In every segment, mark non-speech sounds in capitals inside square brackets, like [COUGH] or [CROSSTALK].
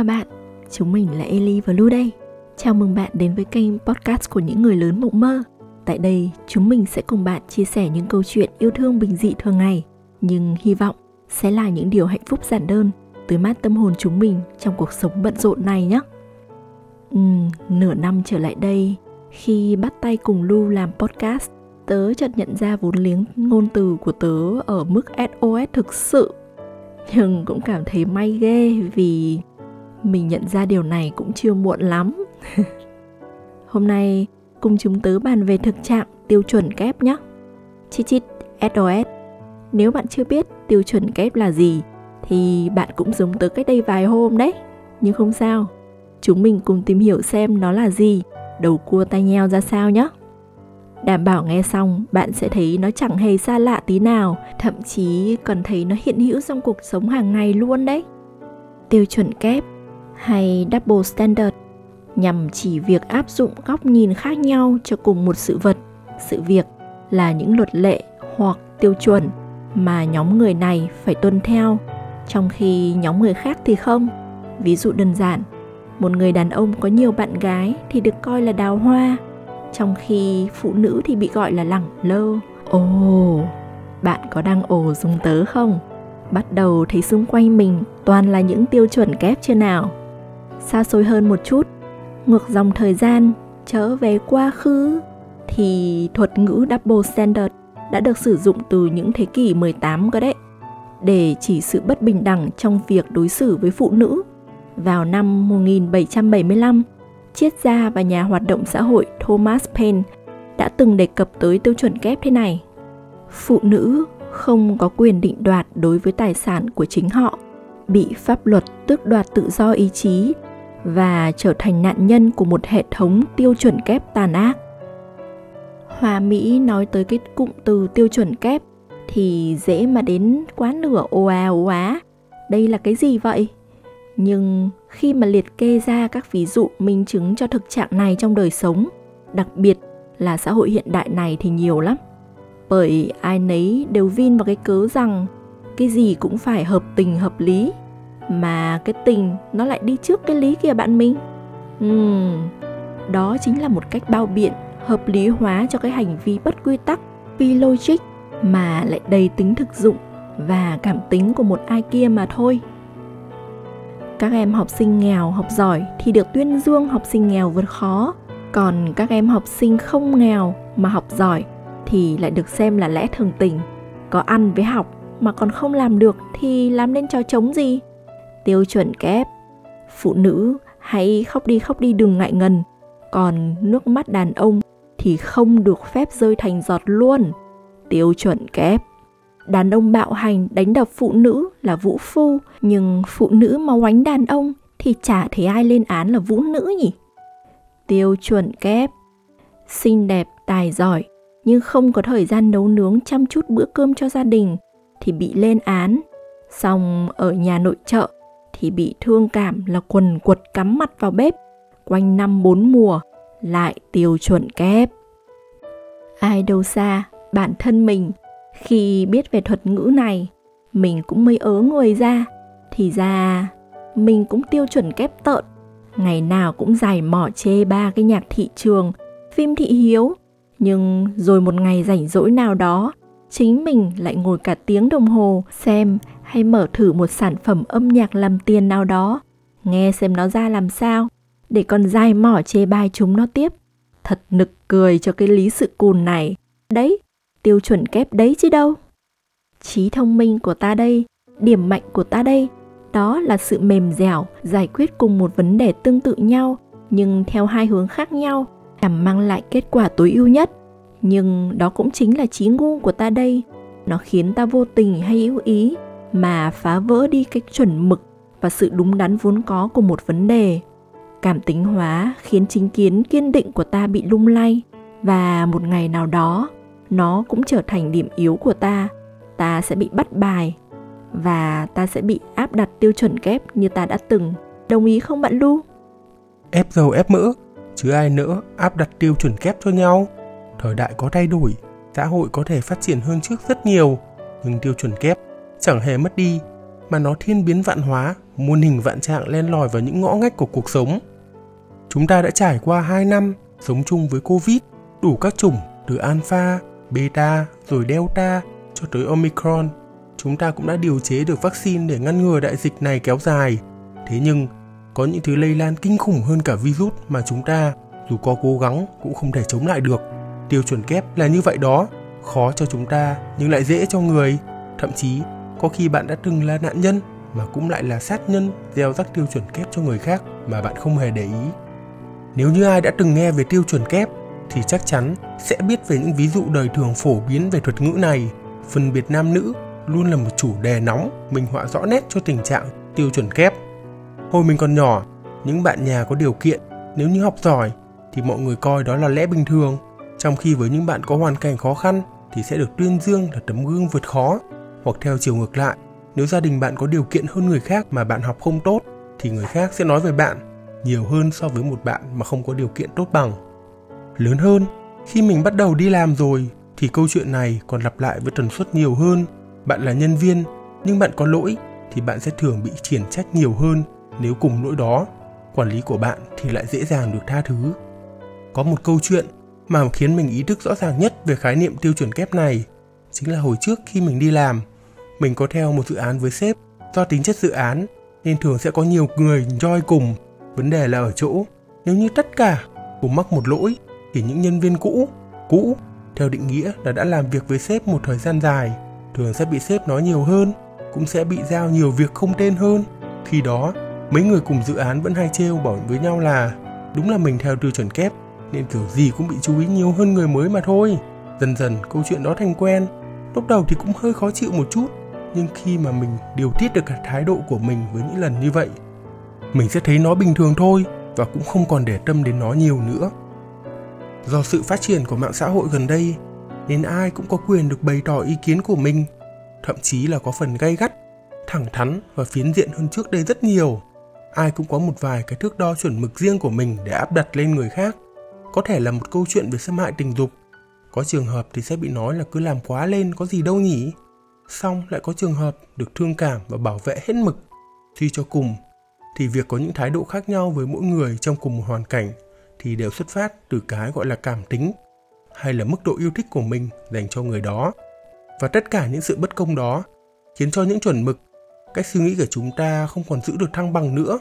Chào bạn, chúng mình là Eli và Lu đây. Chào mừng bạn đến với kênh podcast của những người lớn mộng mơ. Tại đây, chúng mình sẽ cùng bạn chia sẻ những câu chuyện yêu thương bình dị thường ngày, nhưng hy vọng sẽ là những điều hạnh phúc giản đơn, tưới mát tâm hồn chúng mình trong cuộc sống bận rộn này nhé. Uhm, nửa năm trở lại đây, khi bắt tay cùng Lu làm podcast, tớ chợt nhận ra vốn liếng ngôn từ của tớ ở mức SOS thực sự. Nhưng cũng cảm thấy may ghê vì mình nhận ra điều này cũng chưa muộn lắm. [LAUGHS] Hôm nay cùng chúng tớ bàn về thực trạng tiêu chuẩn kép nhé. Chít chít SOS. Nếu bạn chưa biết tiêu chuẩn kép là gì thì bạn cũng giống tớ cách đây vài hôm đấy. Nhưng không sao, chúng mình cùng tìm hiểu xem nó là gì, đầu cua tai nheo ra sao nhé. Đảm bảo nghe xong bạn sẽ thấy nó chẳng hề xa lạ tí nào, thậm chí còn thấy nó hiện hữu trong cuộc sống hàng ngày luôn đấy. Tiêu chuẩn kép hay double standard nhằm chỉ việc áp dụng góc nhìn khác nhau cho cùng một sự vật, sự việc là những luật lệ hoặc tiêu chuẩn mà nhóm người này phải tuân theo, trong khi nhóm người khác thì không. Ví dụ đơn giản, một người đàn ông có nhiều bạn gái thì được coi là đào hoa, trong khi phụ nữ thì bị gọi là lẳng lơ. Ồ, bạn có đang ồ dùng tớ không? Bắt đầu thấy xung quanh mình toàn là những tiêu chuẩn kép chưa nào? Xa xôi hơn một chút, ngược dòng thời gian, trở về quá khứ, thì thuật ngữ double standard đã được sử dụng từ những thế kỷ 18 cơ đấy, để chỉ sự bất bình đẳng trong việc đối xử với phụ nữ. Vào năm 1775, triết gia và nhà hoạt động xã hội Thomas Paine đã từng đề cập tới tiêu chuẩn kép thế này. Phụ nữ không có quyền định đoạt đối với tài sản của chính họ, bị pháp luật tước đoạt tự do ý chí và trở thành nạn nhân của một hệ thống tiêu chuẩn kép tàn ác. Hoa Mỹ nói tới cái cụm từ tiêu chuẩn kép thì dễ mà đến quá nửa ồ à ồ á. Đây là cái gì vậy? Nhưng khi mà liệt kê ra các ví dụ minh chứng cho thực trạng này trong đời sống, đặc biệt là xã hội hiện đại này thì nhiều lắm. Bởi ai nấy đều vin vào cái cớ rằng cái gì cũng phải hợp tình hợp lý mà cái tình nó lại đi trước cái lý kia bạn mình. Uhm, đó chính là một cách bao biện hợp lý hóa cho cái hành vi bất quy tắc phi logic mà lại đầy tính thực dụng và cảm tính của một ai kia mà thôi. Các em học sinh nghèo học giỏi thì được tuyên dương học sinh nghèo vượt khó. Còn các em học sinh không nghèo mà học giỏi thì lại được xem là lẽ thường tình. Có ăn với học mà còn không làm được thì làm nên trò trống gì? Tiêu chuẩn kép. Phụ nữ hãy khóc đi khóc đi đừng ngại ngần. Còn nước mắt đàn ông thì không được phép rơi thành giọt luôn. Tiêu chuẩn kép. Đàn ông bạo hành đánh đập phụ nữ là vũ phu, nhưng phụ nữ mà oánh đàn ông thì chả thấy ai lên án là vũ nữ nhỉ? Tiêu chuẩn kép. Xinh đẹp, tài giỏi, nhưng không có thời gian nấu nướng chăm chút bữa cơm cho gia đình thì bị lên án. Xong ở nhà nội trợ thì bị thương cảm là quần quật cắm mặt vào bếp. Quanh năm bốn mùa, lại tiêu chuẩn kép. Ai đâu xa, bản thân mình. Khi biết về thuật ngữ này, mình cũng mới ớ người ra. Thì ra, mình cũng tiêu chuẩn kép tợn. Ngày nào cũng giải mỏ chê ba cái nhạc thị trường, phim thị hiếu. Nhưng rồi một ngày rảnh rỗi nào đó, chính mình lại ngồi cả tiếng đồng hồ xem hay mở thử một sản phẩm âm nhạc làm tiền nào đó, nghe xem nó ra làm sao, để còn dai mỏ chê bai chúng nó tiếp. Thật nực cười cho cái lý sự cùn này. Đấy, tiêu chuẩn kép đấy chứ đâu. Trí thông minh của ta đây, điểm mạnh của ta đây, đó là sự mềm dẻo giải quyết cùng một vấn đề tương tự nhau nhưng theo hai hướng khác nhau nhằm mang lại kết quả tối ưu nhất nhưng đó cũng chính là trí ngu của ta đây nó khiến ta vô tình hay hữu ý mà phá vỡ đi cái chuẩn mực và sự đúng đắn vốn có của một vấn đề. Cảm tính hóa khiến chính kiến kiên định của ta bị lung lay, và một ngày nào đó, nó cũng trở thành điểm yếu của ta. Ta sẽ bị bắt bài, và ta sẽ bị áp đặt tiêu chuẩn kép như ta đã từng. Đồng ý không bạn lu? Ép dầu, ép mỡ, chứ ai nữa áp đặt tiêu chuẩn kép cho nhau. Thời đại có thay đổi, xã hội có thể phát triển hơn trước rất nhiều, nhưng tiêu chuẩn kép chẳng hề mất đi mà nó thiên biến vạn hóa, muôn hình vạn trạng len lỏi vào những ngõ ngách của cuộc sống. Chúng ta đã trải qua 2 năm sống chung với Covid, đủ các chủng từ Alpha, Beta rồi Delta cho tới Omicron. Chúng ta cũng đã điều chế được vaccine để ngăn ngừa đại dịch này kéo dài. Thế nhưng, có những thứ lây lan kinh khủng hơn cả virus mà chúng ta dù có cố gắng cũng không thể chống lại được. Tiêu chuẩn kép là như vậy đó, khó cho chúng ta nhưng lại dễ cho người. Thậm chí, có khi bạn đã từng là nạn nhân mà cũng lại là sát nhân gieo rắc tiêu chuẩn kép cho người khác mà bạn không hề để ý. Nếu như ai đã từng nghe về tiêu chuẩn kép thì chắc chắn sẽ biết về những ví dụ đời thường phổ biến về thuật ngữ này. Phân biệt nam nữ luôn là một chủ đề nóng, minh họa rõ nét cho tình trạng tiêu chuẩn kép. Hồi mình còn nhỏ, những bạn nhà có điều kiện, nếu như học giỏi thì mọi người coi đó là lẽ bình thường, trong khi với những bạn có hoàn cảnh khó khăn thì sẽ được tuyên dương là tấm gương vượt khó, hoặc theo chiều ngược lại, nếu gia đình bạn có điều kiện hơn người khác mà bạn học không tốt thì người khác sẽ nói về bạn nhiều hơn so với một bạn mà không có điều kiện tốt bằng. Lớn hơn, khi mình bắt đầu đi làm rồi thì câu chuyện này còn lặp lại với tần suất nhiều hơn. Bạn là nhân viên nhưng bạn có lỗi thì bạn sẽ thường bị triển trách nhiều hơn nếu cùng lỗi đó. Quản lý của bạn thì lại dễ dàng được tha thứ. Có một câu chuyện mà khiến mình ý thức rõ ràng nhất về khái niệm tiêu chuẩn kép này chính là hồi trước khi mình đi làm, mình có theo một dự án với sếp do tính chất dự án nên thường sẽ có nhiều người join cùng Vấn đề là ở chỗ, nếu như tất cả cùng mắc một lỗi thì những nhân viên cũ, cũ theo định nghĩa là đã làm việc với sếp một thời gian dài, thường sẽ bị sếp nói nhiều hơn, cũng sẽ bị giao nhiều việc không tên hơn. Khi đó, mấy người cùng dự án vẫn hay trêu bảo với nhau là đúng là mình theo tiêu chuẩn kép nên kiểu gì cũng bị chú ý nhiều hơn người mới mà thôi. Dần dần câu chuyện đó thành quen. Lúc đầu thì cũng hơi khó chịu một chút, nhưng khi mà mình điều tiết được cả thái độ của mình với những lần như vậy, mình sẽ thấy nó bình thường thôi và cũng không còn để tâm đến nó nhiều nữa. Do sự phát triển của mạng xã hội gần đây, nên ai cũng có quyền được bày tỏ ý kiến của mình, thậm chí là có phần gay gắt, thẳng thắn và phiến diện hơn trước đây rất nhiều. Ai cũng có một vài cái thước đo chuẩn mực riêng của mình để áp đặt lên người khác. Có thể là một câu chuyện về xâm hại tình dục. Có trường hợp thì sẽ bị nói là cứ làm quá lên, có gì đâu nhỉ? Xong lại có trường hợp được thương cảm và bảo vệ hết mực. Suy cho cùng thì việc có những thái độ khác nhau với mỗi người trong cùng một hoàn cảnh thì đều xuất phát từ cái gọi là cảm tính hay là mức độ yêu thích của mình dành cho người đó. Và tất cả những sự bất công đó khiến cho những chuẩn mực, cách suy nghĩ của chúng ta không còn giữ được thăng bằng nữa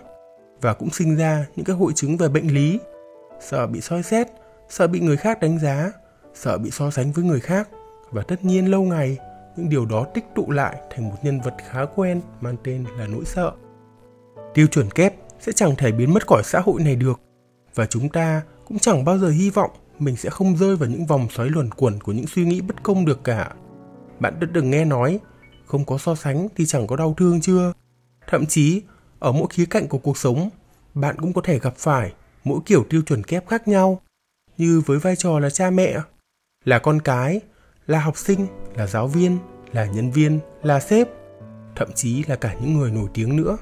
và cũng sinh ra những cái hội chứng về bệnh lý, sợ bị soi xét, sợ bị người khác đánh giá, sợ bị so sánh với người khác. Và tất nhiên lâu ngày những điều đó tích tụ lại thành một nhân vật khá quen mang tên là nỗi sợ. Tiêu chuẩn kép sẽ chẳng thể biến mất khỏi xã hội này được, và chúng ta cũng chẳng bao giờ hy vọng mình sẽ không rơi vào những vòng xoáy luẩn quẩn của những suy nghĩ bất công được cả. Bạn đã từng nghe nói, không có so sánh thì chẳng có đau thương chưa? Thậm chí, ở mỗi khía cạnh của cuộc sống, bạn cũng có thể gặp phải mỗi kiểu tiêu chuẩn kép khác nhau, như với vai trò là cha mẹ, là con cái là học sinh, là giáo viên, là nhân viên, là sếp, thậm chí là cả những người nổi tiếng nữa.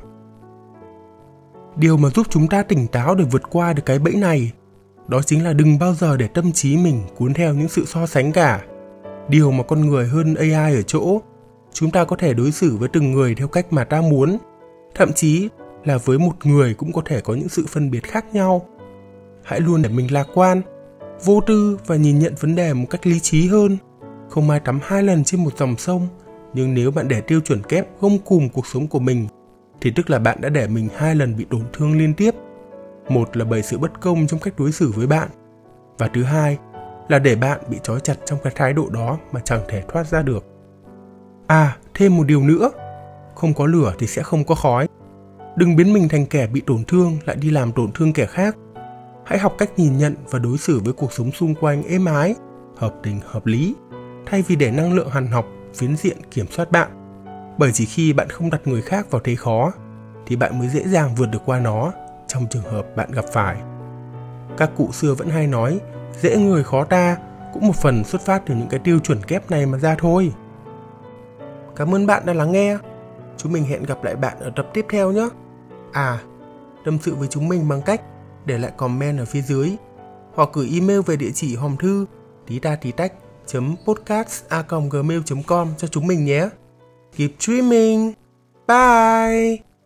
Điều mà giúp chúng ta tỉnh táo để vượt qua được cái bẫy này, đó chính là đừng bao giờ để tâm trí mình cuốn theo những sự so sánh cả. Điều mà con người hơn ai ở chỗ, chúng ta có thể đối xử với từng người theo cách mà ta muốn, thậm chí là với một người cũng có thể có những sự phân biệt khác nhau. Hãy luôn để mình lạc quan, vô tư và nhìn nhận vấn đề một cách lý trí hơn không ai tắm hai lần trên một dòng sông nhưng nếu bạn để tiêu chuẩn kép gông cùm cuộc sống của mình thì tức là bạn đã để mình hai lần bị tổn thương liên tiếp. Một là bởi sự bất công trong cách đối xử với bạn, và thứ hai là để bạn bị trói chặt trong cái thái độ đó mà chẳng thể thoát ra được. À, thêm một điều nữa, không có lửa thì sẽ không có khói. Đừng biến mình thành kẻ bị tổn thương lại đi làm tổn thương kẻ khác. Hãy học cách nhìn nhận và đối xử với cuộc sống xung quanh êm ái, hợp tình hợp lý, thay vì để năng lượng hàn học, phiến diện kiểm soát bạn. Bởi chỉ khi bạn không đặt người khác vào thế khó thì bạn mới dễ dàng vượt được qua nó trong trường hợp bạn gặp phải. Các cụ xưa vẫn hay nói dễ người khó ta cũng một phần xuất phát từ những cái tiêu chuẩn kép này mà ra thôi. Cảm ơn bạn đã lắng nghe. Chúng mình hẹn gặp lại bạn ở tập tiếp theo nhé. À tâm sự với chúng mình bằng cách để lại comment ở phía dưới hoặc gửi email về địa chỉ hòm thư tí ta tí tách podcast a gmail com cho chúng mình nhé Keep streaming. Bye!